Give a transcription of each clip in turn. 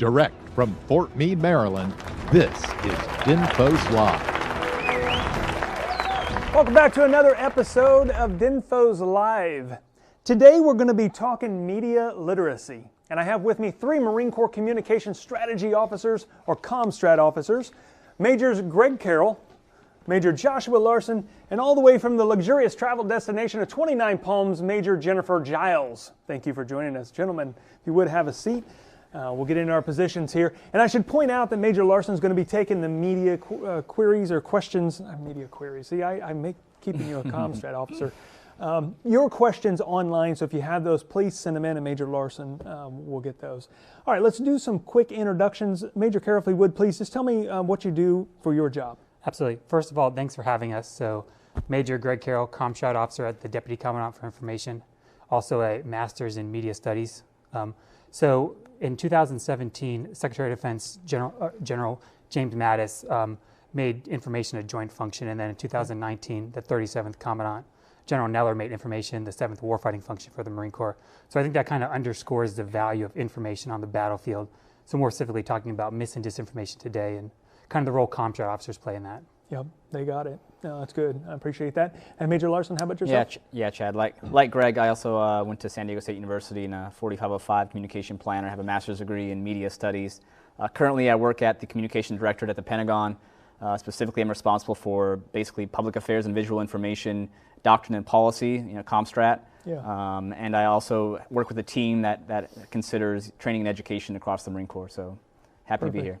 Direct from Fort Meade, Maryland, this is DINFOS Live. Welcome back to another episode of DINFOS Live. Today we're going to be talking media literacy. And I have with me three Marine Corps Communication Strategy Officers, or ComStrat officers, Majors Greg Carroll, Major Joshua Larson, and all the way from the luxurious travel destination of 29 Palms, Major Jennifer Giles. Thank you for joining us. Gentlemen, if you would have a seat, uh, we'll get into our positions here. And I should point out that Major Larson is going to be taking the media qu- uh, queries or questions, uh, media queries. See, I, I make keeping you a ComStrat officer. Um, your questions online, so if you have those, please send them in, and Major Larson um, will get those. All right, let's do some quick introductions. Major Carroll, if you would, please just tell me um, what you do for your job. Absolutely. First of all, thanks for having us. So, Major Greg Carroll, ComStrat Officer at the Deputy Commandant for Information, also a Master's in Media Studies. Um, so, in 2017, Secretary of Defense General, uh, General James Mattis um, made information a joint function, and then in 2019, the 37th Commandant General Neller made information the seventh warfighting function for the Marine Corps. So I think that kind of underscores the value of information on the battlefield. So more specifically, talking about mis and disinformation today, and kind of the role ComStrat officers play in that. Yep, they got it. No, that's good. I appreciate that. And Major Larson, how about Yeah, yourself? Ch- yeah, Chad. Like like Greg, I also uh, went to San Diego State University in a 4505 communication planner. I have a master's degree in media studies. Uh, currently, I work at the communication directorate at the Pentagon. Uh, specifically, I'm responsible for basically public affairs and visual information, doctrine and policy, you know, Comstrat. Yeah. Um, and I also work with a team that, that considers training and education across the Marine Corps. So happy to be here.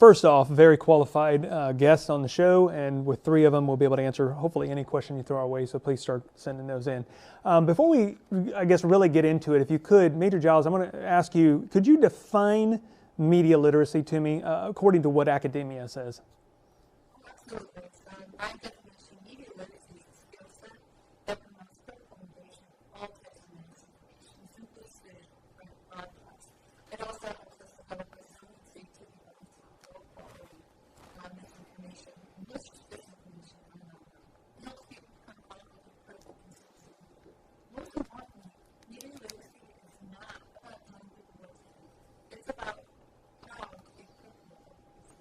first off, very qualified uh, guests on the show, and with three of them, we'll be able to answer hopefully any question you throw our way. So, please start sending those in. Um, before we, I guess, really get into it, if you could, Major Giles, I'm going to ask you could you define media literacy to me uh, according to what academia says? Absolutely. So by definition, media literacy is a skill set that promotes critical engagement with all types of misinformation, simply stated from broadcast. It also helps us develop resiliency to the low quality uh, misinformation, malicious disinformation, and another. It helps people become critical critical consumers. Most importantly, media literacy is not about telling people what to do. It's about how to be critical of what we see.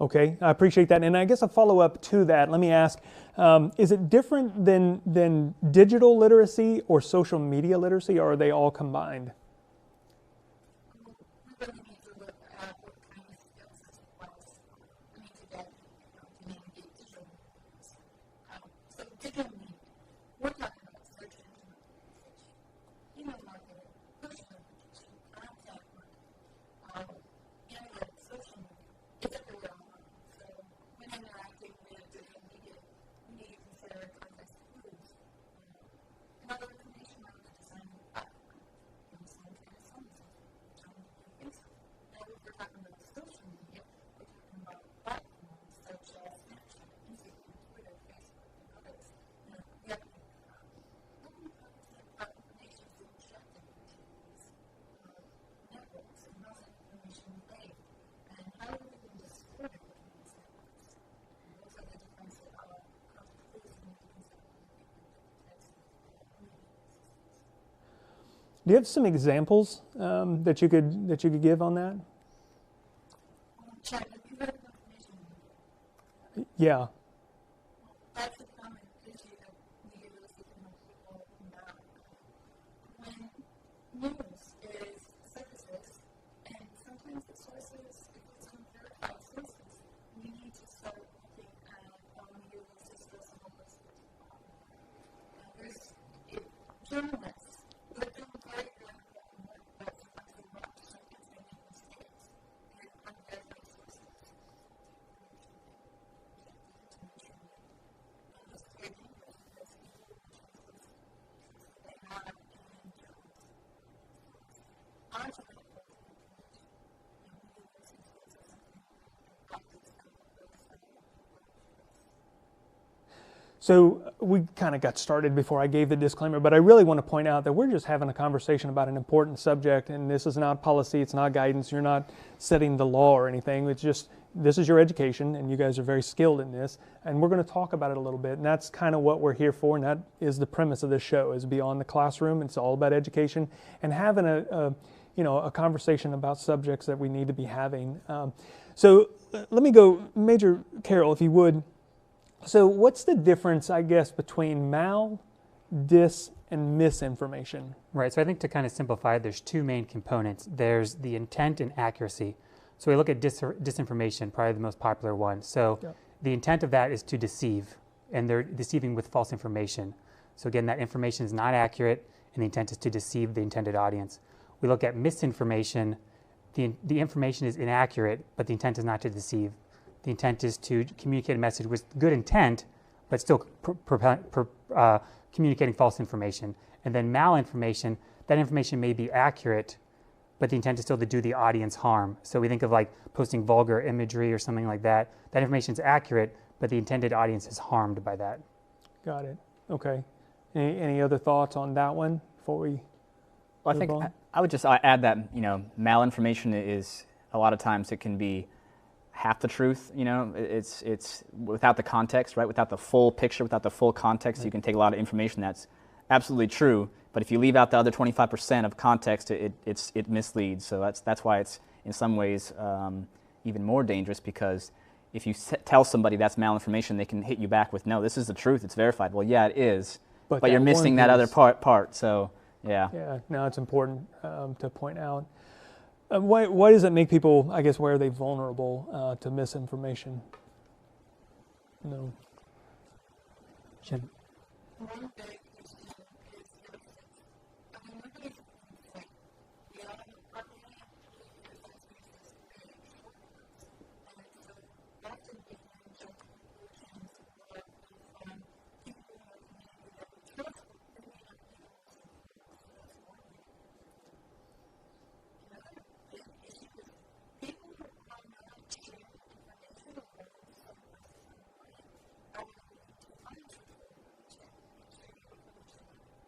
Okay, I appreciate that. And I guess a follow up to that, let me ask um, is it different than, than digital literacy or social media literacy, or are they all combined? we really need to look at what kind of skills this requires. I mean, today, you know, to navigate digital media. Um, so digital media, we're talking about search engine optimization, email marketing, push notification, contact marketing, um, analytics, social media. It's everywhere online. So when interacting with digital media, we need to consider context clues, um, and other information around the design of the platform. You know, some kind of some and if we're talking about social media, we're talking about platforms such as Snapchat, Instagram, Twitter, Facebook, and others. You know, we have to think about how do we process how information is injected into these uh, networks and how's that information relayed and how do we even distribute it within these networks. And those are the difference of uh, context clues and the difference that we make in different types of uh, media systems. Do you have some examples um, that you could that you could give on that? Chad, have you heard of information media? Yeah. That's a common issue that media literacy can help people combat. When news is surfaces, and sometimes the sources, if it's unverified sources, we need to start looking at how media literacy skills to help us get to the bottom of it. Now, there's it, journalists who are doing very, very important work, but sometimes they want to sometimes they make mistakes and unverified sources. So we kind of got started before I gave the disclaimer, but I really want to point out that we're just having a conversation about an important subject, and this is not policy, it's not guidance, you're not setting the law or anything. It's just this is your education, and you guys are very skilled in this, and we're going to talk about it a little bit, and that's kind of what we're here for, and that is the premise of this show: is beyond the classroom. It's all about education and having a, a you know a conversation about subjects that we need to be having. Um, so let me go, Major Carroll, if you would. So, what's the difference, I guess, between mal, dis, and misinformation? Right. So I think to kind of simplify, there's two main components. There's the intent and accuracy. So we look at dis- disinformation, probably the most popular one. So Yep. the intent of that is to deceive, and they're deceiving with false information. So again, that information is not accurate, and the intent is to deceive the intended audience. We look at misinformation. The, the information is inaccurate, but the intent is not to deceive. The intent is to communicate a message with good intent, but still pr- pr- pr- uh, communicating false information. And then malinformation, that information may be accurate, but the intent is still to do the audience harm. So we think of like posting vulgar imagery or something like that. That information is accurate, but the intended audience is harmed by that. Got it. Okay. Any, any other thoughts on that one before we? Well, I think on. I, I would just add that you know malinformation is a lot of times it can be half the truth. You know, it's it's without the context, right? Without the full picture, without the full context, you can take a lot of information that's absolutely true. But if you leave out the other 25% of context, it, it it's it misleads. So that's that's why it's in some ways um, even more dangerous because if you s- tell somebody that's malinformation, they can hit you back with, "No, this is the truth. It's verified." Well, yeah, it is, But but, you're missing that other part. Part. So yeah. Yeah. No, it's important um, to point out. Uh, why, why does it make people? I guess why are they vulnerable uh, to misinformation? No. Should- One big issue is innocence. I mean, look at it like the other property is like is very important. And so that's a big jump conclusions what we find people in our community that we trust and we have people Another big issue is people who are not sharing information or whether it's some person are willing to find truthful information and share your information.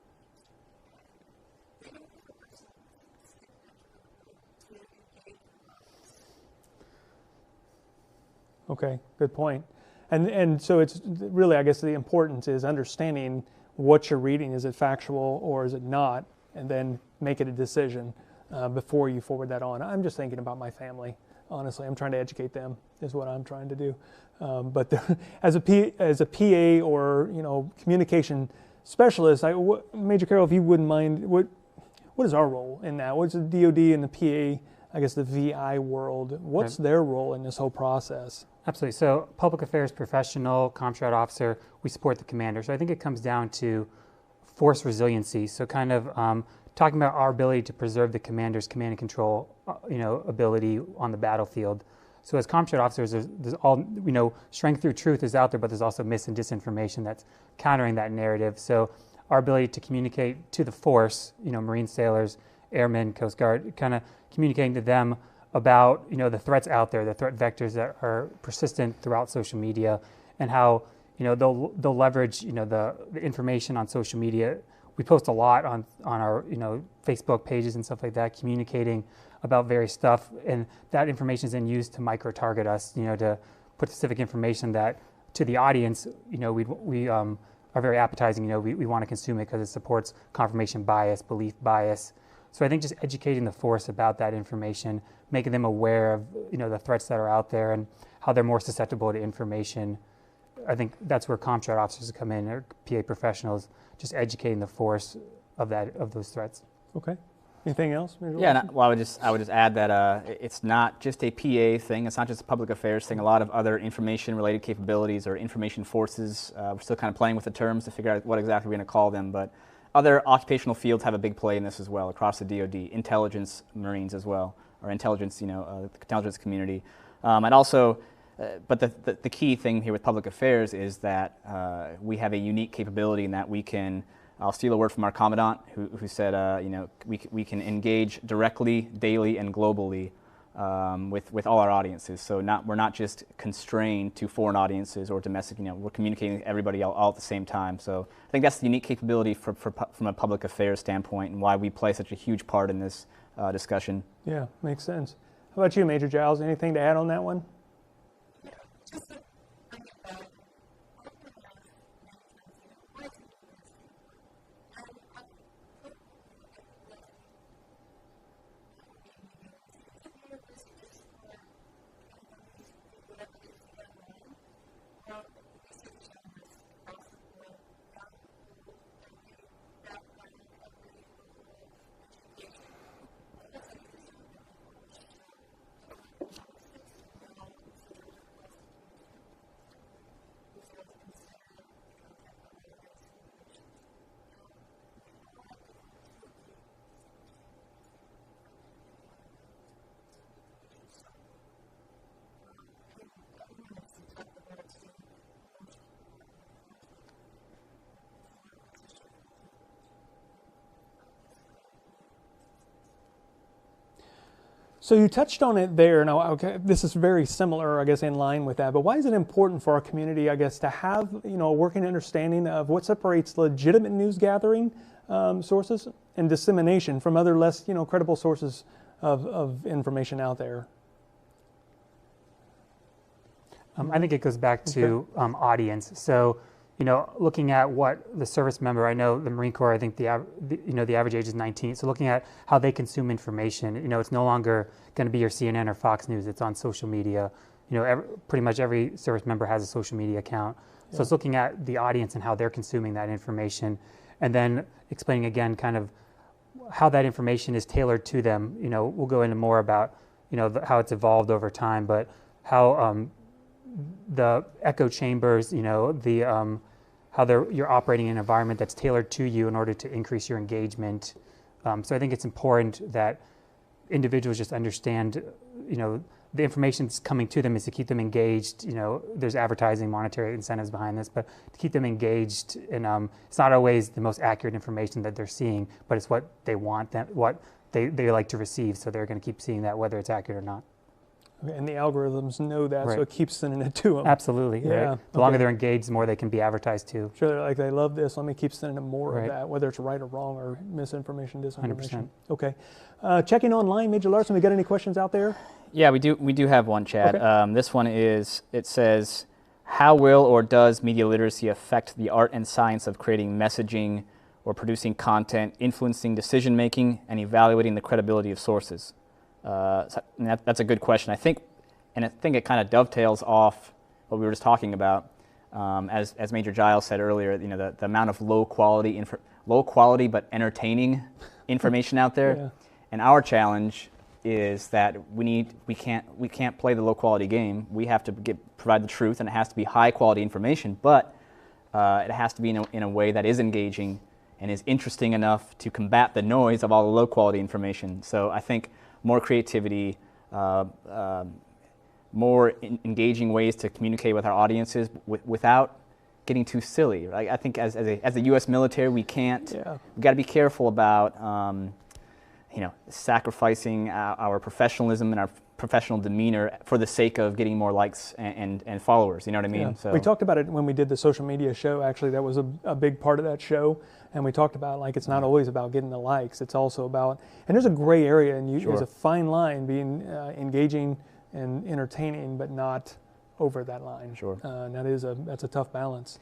They don't think a person is to engage Okay, good point. And and so it's really, I guess, the importance is understanding what you're reading. Is it factual or is it not? And then make it a decision uh, before you forward that on. I'm just thinking about my family. Honestly, I'm trying to educate them. Is what I'm trying to do. Um, but the, as a P, as a PA or you know communication specialist, I, what, Major Carroll, if you wouldn't mind, what what is our role in that? What's the DoD and the PA? I guess the VI world. What's their role in this whole process? Absolutely. So, public affairs professional, Comstrat officer, we support the commander. So, I think it comes down to force resiliency. So, kind of um, talking about our ability to preserve the commander's command and control, uh, you know, ability on the battlefield. So, as Comstrat officers, there's, there's all you know, strength through truth is out there, but there's also mis and disinformation that's countering that narrative. So, our ability to communicate to the force, you know, Marine sailors, airmen, Coast Guard, kind of communicating to them about you know the threats out there, the threat vectors that are persistent throughout social media, and how you know they'll they'll leverage you know the, the information on social media. We post a lot on on our you know Facebook pages and stuff like that, communicating about various stuff, and that information is then used to micro target us, you know, to put specific information that to the audience, you know, we we um, are very appetizing. You know, we, we want to consume it because it supports confirmation bias, belief bias. So I think just educating the force about that information, making them aware of you know the threats that are out there and how they're more susceptible to information. I think that's where Comstrat officers come in, or PA professionals, just educating the force of that of those threats. Okay. Anything else? Major Yeah, Wilson? I- well, I would just I would just add that uh, it's not just a PA thing. It's not just a public affairs thing. A lot of other information-related capabilities or information forces. Uh, we're still kind of playing with the terms to figure out what exactly we're going to call them. But other occupational fields have a big play in this as well across the DoD, intelligence, Marines as well, or intelligence, you know, uh, the intelligence community, um, and also. Uh, but the, the, the key thing here with public affairs is that uh, we have a unique capability in that we can I'll steal a word from our commandant, who, who said, uh, you know, we, we can engage directly, daily, and globally um, with, with all our audiences. So not, we're not just constrained to foreign audiences or domestic, you know, we're communicating with everybody all, all at the same time. So I think that's the unique capability for, for, from a public affairs standpoint and why we play such a huge part in this uh, discussion. Yeah, makes sense. How about you, Major Giles? Anything to add on that one? So you touched on it there. Now, okay, this is very similar, I guess, in line with that. But why is it important for our community, I guess, to have you know a working understanding of what separates legitimate news gathering um, sources and dissemination from other less you know credible sources of, of information out there? Um, I think it goes back to um, audience. So, you know, looking at what the service member, I know the Marine Corps, I think the, the you know the average age is 19. So, looking at how they consume information, you know, it's no longer going to be your CNN or Fox News. It's on social media. You know, every, pretty much every service member has a social media account. So it's looking at the audience and how they're consuming that information, and then explaining again, kind of how that information is tailored to them. You know, we'll go into more about you know the, how it's evolved over time, but how um, the echo chambers, you know, the um, how they're you're operating in an environment that's tailored to you in order to increase your engagement. Um, so I think it's important that individuals just understand, you know, the information that's coming to them is to keep them engaged. You know, there's advertising, monetary incentives behind this, but to keep them engaged, and um, it's not always the most accurate information that they're seeing, but it's what they want, them, what they, they like to receive. So they're going to keep seeing that, whether it's accurate or not. Okay, And the algorithms know that, so it keeps sending it to them. Absolutely. Yeah, Right? The longer okay. they're engaged, the more they can be advertised to. Sure, they're like they love this. Let me keep sending them more Right. of that, whether it's right or wrong or misinformation, disinformation. 100%. Okay. Uh, checking online, Major Larson, we got any questions out there? Yeah, we do. We do have one, Chad. Okay. Um, this one is. It says, "How will or does media literacy affect the art and science of creating messaging or producing content, influencing decision making, and evaluating the credibility of sources?" Uh, so- that, that's a good question. I think, and I think it kind of dovetails off what we were just talking about. Um, as, as Major Giles said earlier, you know, the, the amount of low quality, infor- low quality but entertaining information out there. Yeah. And our challenge is that we need we can't we can't play the low quality game. We have to get, provide the truth, and it has to be high quality information. But uh, it has to be in a, in a way that is engaging and is interesting enough to combat the noise of all the low quality information. So I think more creativity, uh, um, more in, engaging ways to communicate with our audiences w- without getting too silly. Right? I think as, as, a, as the U.S. military, we can't. Yeah. We've got to be careful about, um, you know, sacrificing our, our professionalism and our professional demeanor for the sake of getting more likes and, and, and followers. You know what I mean? Yeah. So We talked about it when we did the social media show. Actually, that was a, a big part of that show. And we talked about like it's not always about getting the likes. It's also about and there's a gray area and you, there's a fine line being uh, engaging and entertaining, but not over that line. Sure. Uh, and that is a that's a tough balance.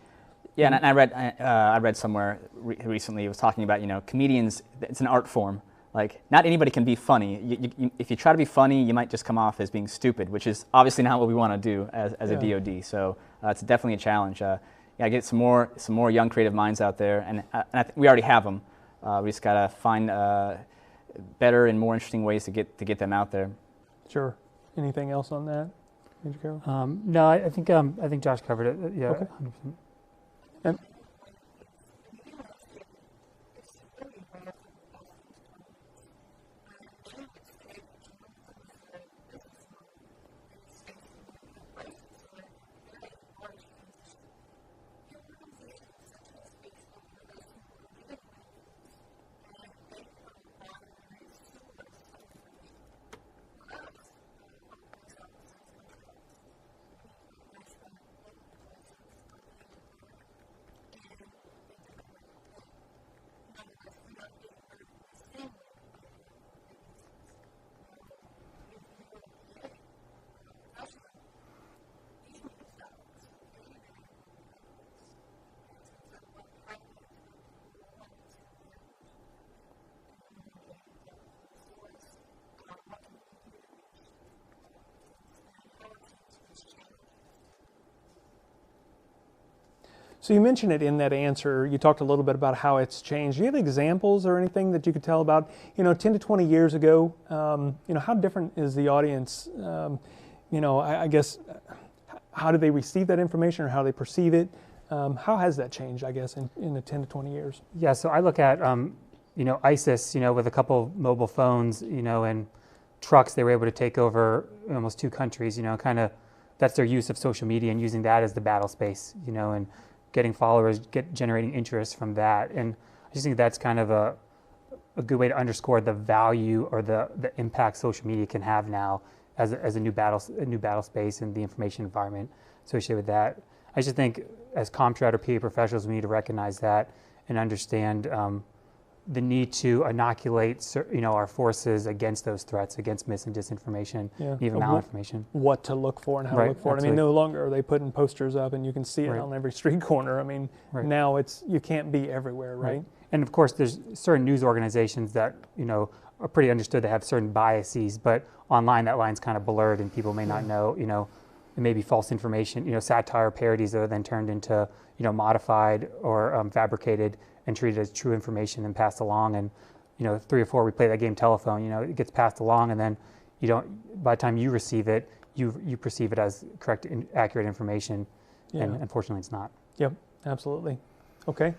Yeah, and I I read uh, I read somewhere re- recently it was talking about you know comedians. It's an art form. Like not anybody can be funny. You, you, you, if you try to be funny, you might just come off as being stupid, which is obviously not what we want to do as, as Yeah. a DoD. So uh, it's definitely a challenge. Uh, yeah, get some more some more young creative minds out there, and, uh, and I th- we already have them. Uh, we just gotta find uh, better and more interesting ways to get to get them out there. Sure. Anything else on that, Major Carroll? Um, no, I, I think um, I think Josh covered it. Uh, Yeah, Okay. 100%. And So you mentioned it in that answer. You talked a little bit about how it's changed. Do you have examples or anything that you could tell about, you know, 10 to 20 years ago? Um, you know, how different is the audience? Um, you know, I, I, guess, how do they receive that information or how they perceive it? Um, how has that changed, I guess, in, in the 10 to 20 years? Yeah, so I look at, um, you know, ISIS, you know, with a couple mobile phones, you know, and trucks, they were able to take over almost two countries, you know, kind of that's their use of social media and using that as the battle space, you know, and getting followers, get generating interest from that. And I just think that's kind of a, a good way to underscore the value or the, the impact social media can have now as a, as a new battle a new battle space and the information environment associated with that. I just think as ComStrat or PA professionals, we need to recognize that and understand um, the need to inoculate you know our forces against those threats, against mis and disinformation, yeah. even malinformation. What to look for and how right. to look for it. I mean, no longer are they putting posters up and you can see it right. on every street corner. I mean, right. now it's you can't be everywhere, right? And of course, there's certain news organizations that you know are pretty understood They have certain biases, but online that line's kind of blurred and people may not know. You know, it may be false information. You know, satire parodies that are then turned into you know modified or um, fabricated and treated as true information and passed along. And you know, three or four, we play that game telephone. You know, it gets passed along, and then you don't. By the time you receive it, you you perceive it as correct, and accurate information, yeah. and unfortunately, it's not. Yep, absolutely. Okay.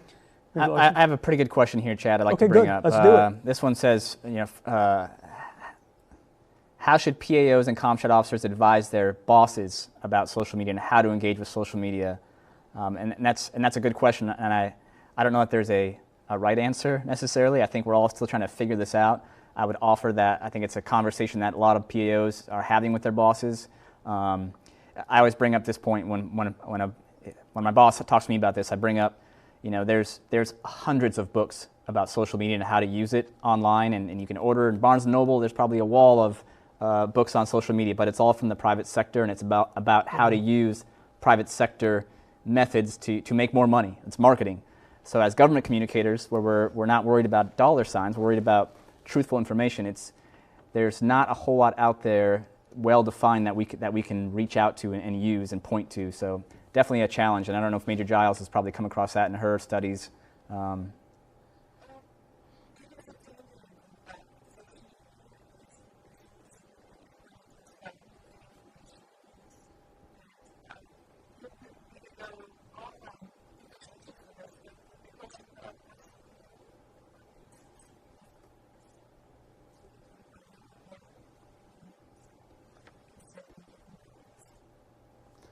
I, I, have a pretty good question here, Chad. I'd like okay, to bring good. up. Let's uh, do it. Uh, this one says, you know, uh, how should PAOs and ComStrat officers advise their bosses about social media and how to engage with social media? Um, and, and, that's and that's a good question, and I I don't know if there's a, a right answer necessarily. I think we're all still trying to figure this out. I would offer that I think it's a conversation that a lot of PAOs are having with their bosses. Um, I always bring up this point when, when, when, a, when my boss talks to me about this, I bring up, you know, there's, there's hundreds of books about social media and how to use it online, and, and you can order in Barnes & Noble, there's probably a wall of uh, books on social media, but it's all from the private sector, and it's about, about how to mm-hmm. use private sector methods to, to make more money. It's marketing. So as government communicators, where we're, we're not worried about dollar signs, we're worried about truthful information, it's, there's not a whole lot out there well defined that we, that we can reach out to and, and, use and point to. So definitely a challenge. And I don't know if Major Giles has probably come across that in her studies. Um,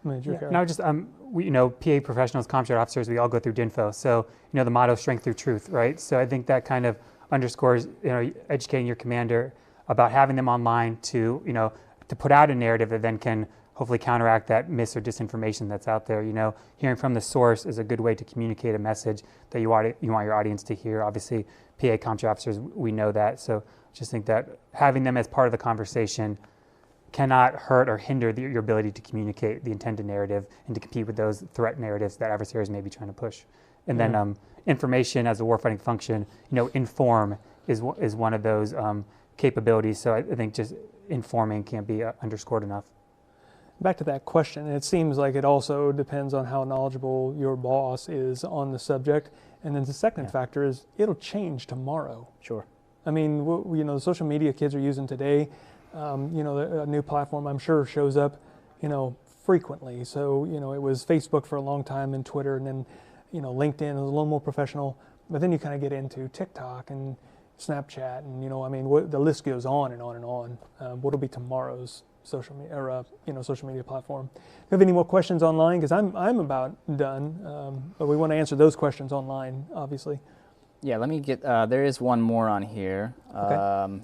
Major yeah. No, just um, we, you know, PA professionals, ComStrat officers, we all go through DINFO. So you know, the motto "Strength through Truth," right? So I think that kind of underscores you know educating your commander about having them online to you know to put out a narrative that then can hopefully counteract that mis or disinformation that's out there. You know, hearing from the source is a good way to communicate a message that you want you want your audience to hear. Obviously, PA ComStrat officers, we know that. So just think that having them as part of the conversation cannot hurt or hinder the, your ability to communicate the intended narrative and to compete with those threat narratives that adversaries may be trying to push. And then um, information as a warfighting function, you know, inform is is one of those um, capabilities. So I, I, think just informing can't be uh, underscored enough. Back to that question, it seems like it also depends on how knowledgeable your boss is on the subject. And then the second yeah. factor is it'll change tomorrow. Sure. I mean, you know, the social media kids are using today um, you know, a new platform I'm sure shows up, you know, frequently. So, you know, it was Facebook for a long time and Twitter and then, you know, LinkedIn is a little more professional. But then you kind of get into TikTok and Snapchat and, you know, I mean, what, the list goes on and on and on. Um, what'll be tomorrow's social media or, uh, you know, social media platform. Do you have any more questions online? Because I'm, I'm about done. Um, but we want to answer those questions online, obviously. Yeah, let me get, uh, there is one more on here. Okay. Um,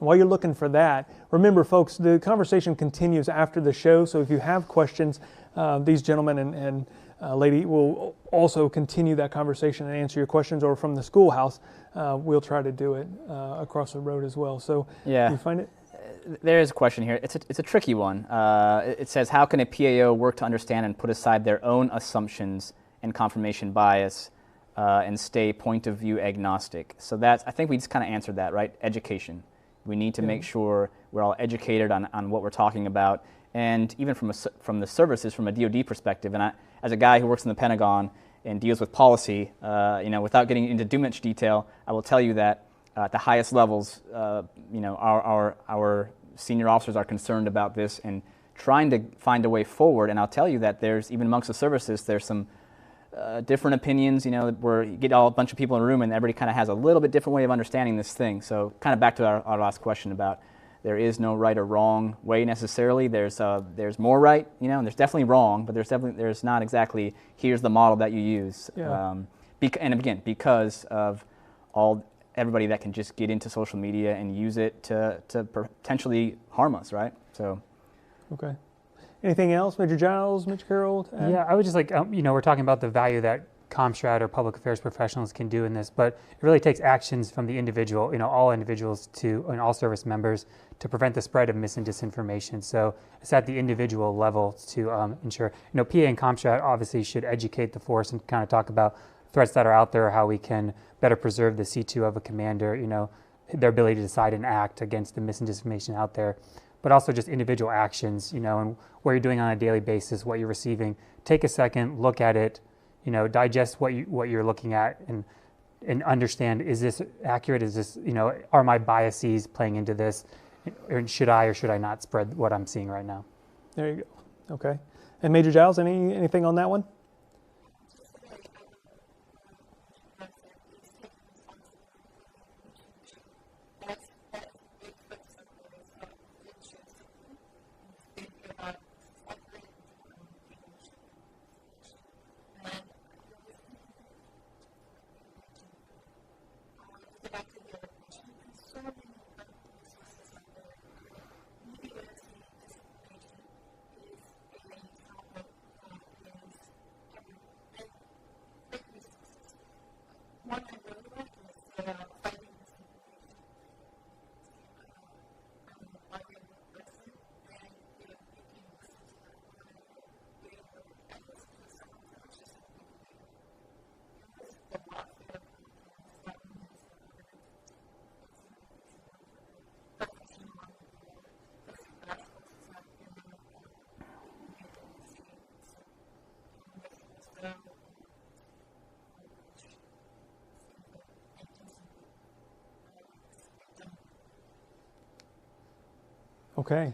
and while you're looking for that, remember, folks, the conversation continues after the show. So if you have questions, uh, these gentlemen and, and uh, lady will also continue that conversation and answer your questions, or from the schoolhouse, uh, we'll try to do it uh, across the road as well. So, yeah, you find it. There is a question here. It's a, it's a tricky one. Uh, it says, How can a PAO work to understand and put aside their own assumptions and confirmation bias uh, and stay point of view agnostic? So, that's, I think we just kind of answered that, right? Education. We need to yeah. make sure we're all educated on, on what we're talking about, and even from, a, from the services, from a DoD perspective. And I, as a guy who works in the Pentagon and deals with policy, uh, you know, without getting into too much detail, I will tell you that uh, at the highest levels, uh, you know, our, our, our senior officers are concerned about this and trying to find a way forward. And I'll tell you that there's, even amongst the services, there's some uh, different opinions, you know, where you get all a bunch of people in a room and everybody kind of has a little bit different way of understanding this thing. So kind of back to our, our last question about there is no right or wrong way necessarily. There's, uh, there's more right, you know, and there's definitely wrong, but there's definitely, there's not exactly, here's the model that you use. Yeah. Um, bec- and again, because of all, everybody that can just get into social media and use it to, to potentially harm us, right? So. Okay. Anything else, Major Giles, Mitch Carroll? Yeah, I would just like, um, you know, we're talking about the value that Comstrat or public affairs professionals can do in this, but it really takes actions from the individual, you know, all individuals to, and all service members to prevent the spread of mis and disinformation. So it's at the individual level to um, ensure, you know, PA and Comstrat obviously should educate the force and kind of talk about threats that are out there, how we can better preserve the C2 of a commander, you know, their ability to decide and act against the mis and disinformation out there but also just individual actions, you know, and what you're doing on a daily basis, what you're receiving. Take a second, look at it, you know, digest what you what you're looking at, and and understand: is this accurate? Is this, you know, are my biases playing into this? Or should I or should I not spread what I'm seeing right now? There you go. Okay. And Major Giles, any anything on that one? Okay.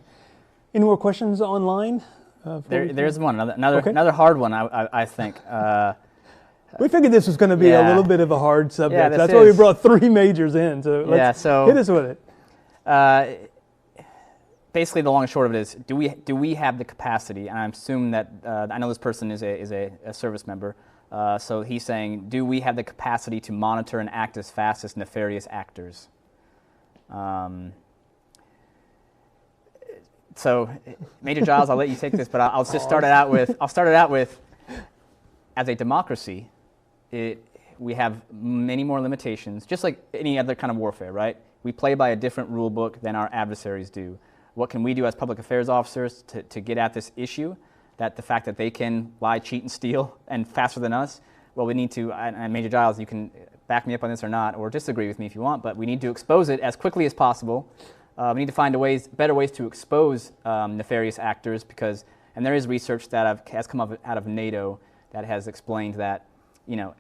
Any more questions online? Uh, There, there's one, another, another, Okay. another hard one, I, I, I think. Uh, we figured this was going to be a little bit of a hard subject. this That's why we brought three majors in. So let's Yeah, so- hit us with it. uh, basically, the long and short of it is: do we do we have the capacity? And I assume that uh, I know this person is a is a, a service member. Uh, so he's saying, do we have the capacity to monitor and act as fast as nefarious actors? Um, so, Major Giles, I'll let you take this, but I'll, I'll just start it out with I'll start it out with as a democracy, it, we have many more limitations, just like any other kind of warfare, right? We play by a different rule book than our adversaries do. What can we do as public affairs officers to, to get at this issue? That the fact that they can lie, cheat, and steal and faster than us? Well, we need to, and and Major Giles, you can back me up on this or not, or disagree with me if you want, but we need to expose it as quickly as possible. Uh, we need to find ways, better ways to expose um, nefarious actors because, and there is research that have, has come up out of NATO that has explained that, you know,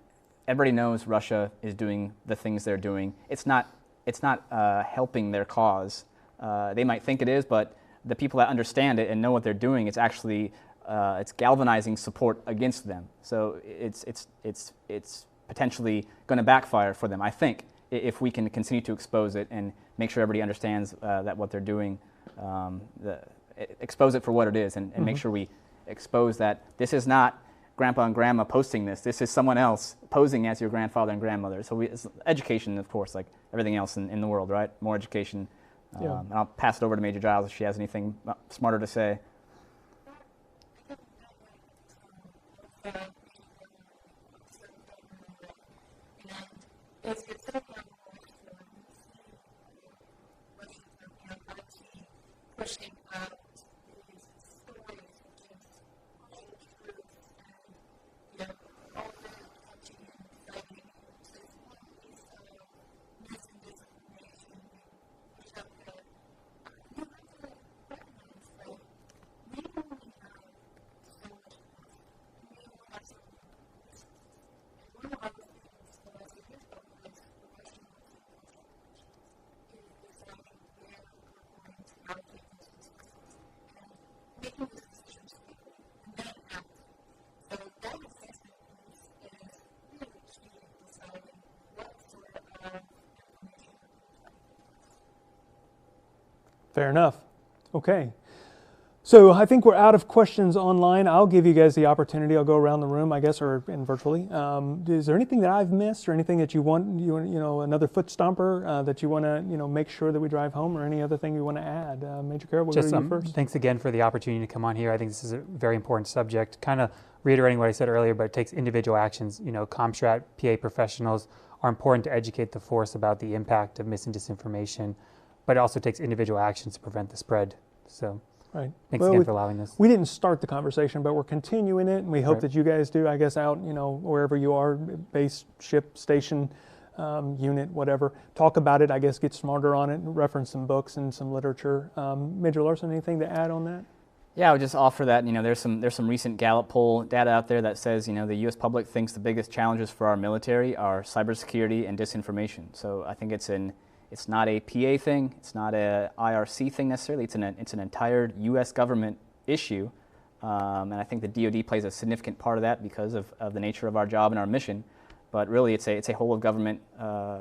everybody knows Russia is doing the things they're doing. It's not, it's not uh, helping their cause. Uh, they might think it is, but the people that understand it and know what they're doing, it's actually uh, it's galvanizing support against them. So it's it's it's it's potentially going to backfire for them. I think if we can continue to expose it and make sure everybody understands uh, that what they're doing, um, the, e- expose it for what it is, and, and make sure we expose that this is not grandpa and grandma posting this. This is someone else posing as your grandfather and grandmother. So we, it's education, of course, like everything else in, in the world, right? More education. Um, Yeah. and I'll pass it over to Major Giles if she has anything uh, smarter to say. If you're thinking pushing out these stories, which is pushing truth and, you know, all the touching and fighting, so it's one piece of mis and disinformation, push up the, you Fair enough. Okay. So I think we're out of questions online. I'll give you guys the opportunity. I'll go around the room, I guess, or and virtually. Um, is there anything that I've missed, or anything that you want, you you know, another foot stomper uh, that you want to, you know, make sure that we drive home, or any other thing you want to add? Uh, Major Carroll, we'll Just go to um, you first. thanks again for the opportunity to come on here. I think this is a very important subject. Kind of reiterating what I said earlier, but it takes individual actions. You know, Comstrat PA professionals are important to educate the force about the impact of mis and disinformation, but it also takes individual actions to prevent the spread. So Right. thanks Well, again we- for allowing this. We didn't start the conversation, but we're continuing it, and we hope Right. that you guys do. I guess out, you know, wherever you are, base, ship, station, um, unit, whatever. Talk about it. I guess get smarter on it. Reference some books and some literature. Um, Major Larson, anything to add on that? Yeah, I would just offer that you know there's some there's some recent Gallup poll data out there that says you know the U.S. public thinks the biggest challenges for our military are cybersecurity and disinformation. So I think it's an it's not a PA thing, it's not a IRC thing necessarily. It's an it's an entire U.S. government issue, um, and I think the DoD plays a significant part of that because of, of the nature of our job and our mission. But really, it's a it's a whole of government uh,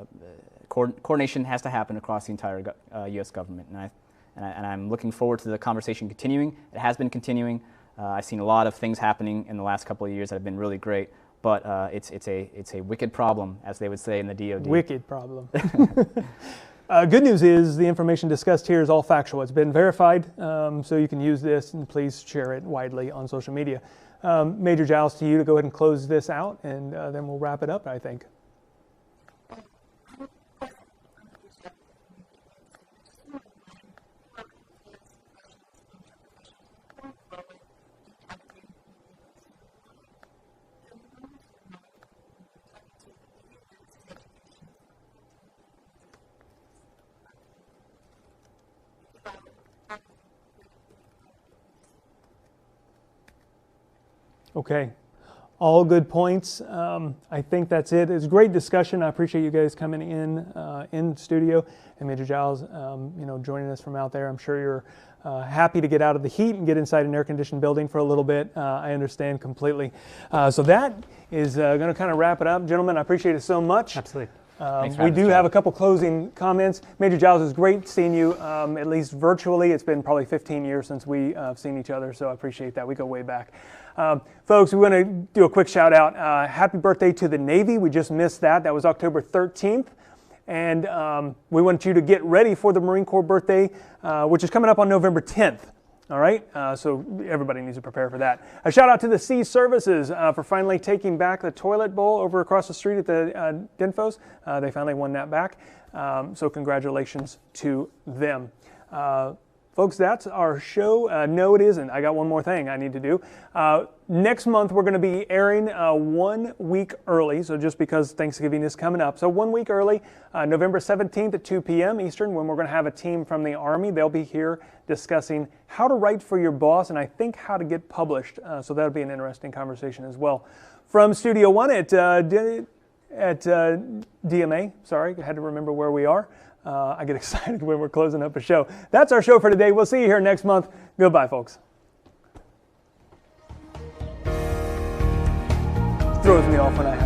co- coordination has to happen across the entire go- uh, U.S. government, and I and, I, I'm looking forward to the conversation continuing. It has been continuing. Uh, I've seen a lot of things happening in the last couple of years that have been really great, but uh, it's, it's, a, it's a wicked problem, as they would say in the DoD. Wicked problem. uh, good news is the information discussed here is all factual. It's been verified, um, so you can use this and please share it widely on social media. Um, Major Giles, to you to go ahead and close this out, and uh, then we'll wrap it up, I think. Okay. All good points. Um, I think that's it. It's a great discussion. I appreciate you guys coming in uh, in studio and Major Giles, um, you know, joining us from out there. I'm sure you're uh, happy to get out of the heat and get inside an air-conditioned building for a little bit. Uh, I understand completely. Uh, so that is going to kind of wrap it up, gentlemen. I appreciate it so much. Absolutely. Um, we do have a couple closing comments. Major Giles, it's great seeing you, um, at least virtually. It's been probably 15 years since we uh, have seen each other, so I appreciate that. We go way back. Um, folks, we want to do a quick shout out. Uh, happy birthday to the Navy. We just missed that. That was October 13th. And um, we want you to get ready for the Marine Corps birthday, uh, which is coming up on November 10th. All right, uh, so everybody needs to prepare for that. A shout out to the Sea Services uh, for finally taking back the toilet bowl over across the street at the uh, Dinfos. Uh, they finally won that back. Um, so congratulations to them. Folks, that's our show. Uh, no, it isn't. I got one more thing I need to do. Uh, next month, we're going to be airing uh, one week early. So just because Thanksgiving is coming up. So one week early, uh, November 17th at 2 p.m. Eastern, when we're going to have a team from the Army. They'll be here discussing how to write for your boss and I think how to get published. Uh, so that'll be an interesting conversation as well. From Studio One at, uh, at DMA, sorry, I had to remember where we are. Uh, I get excited when we're closing up a show. That's our show for today. We'll see you here next month. Goodbye, folks. Throws me off when I have.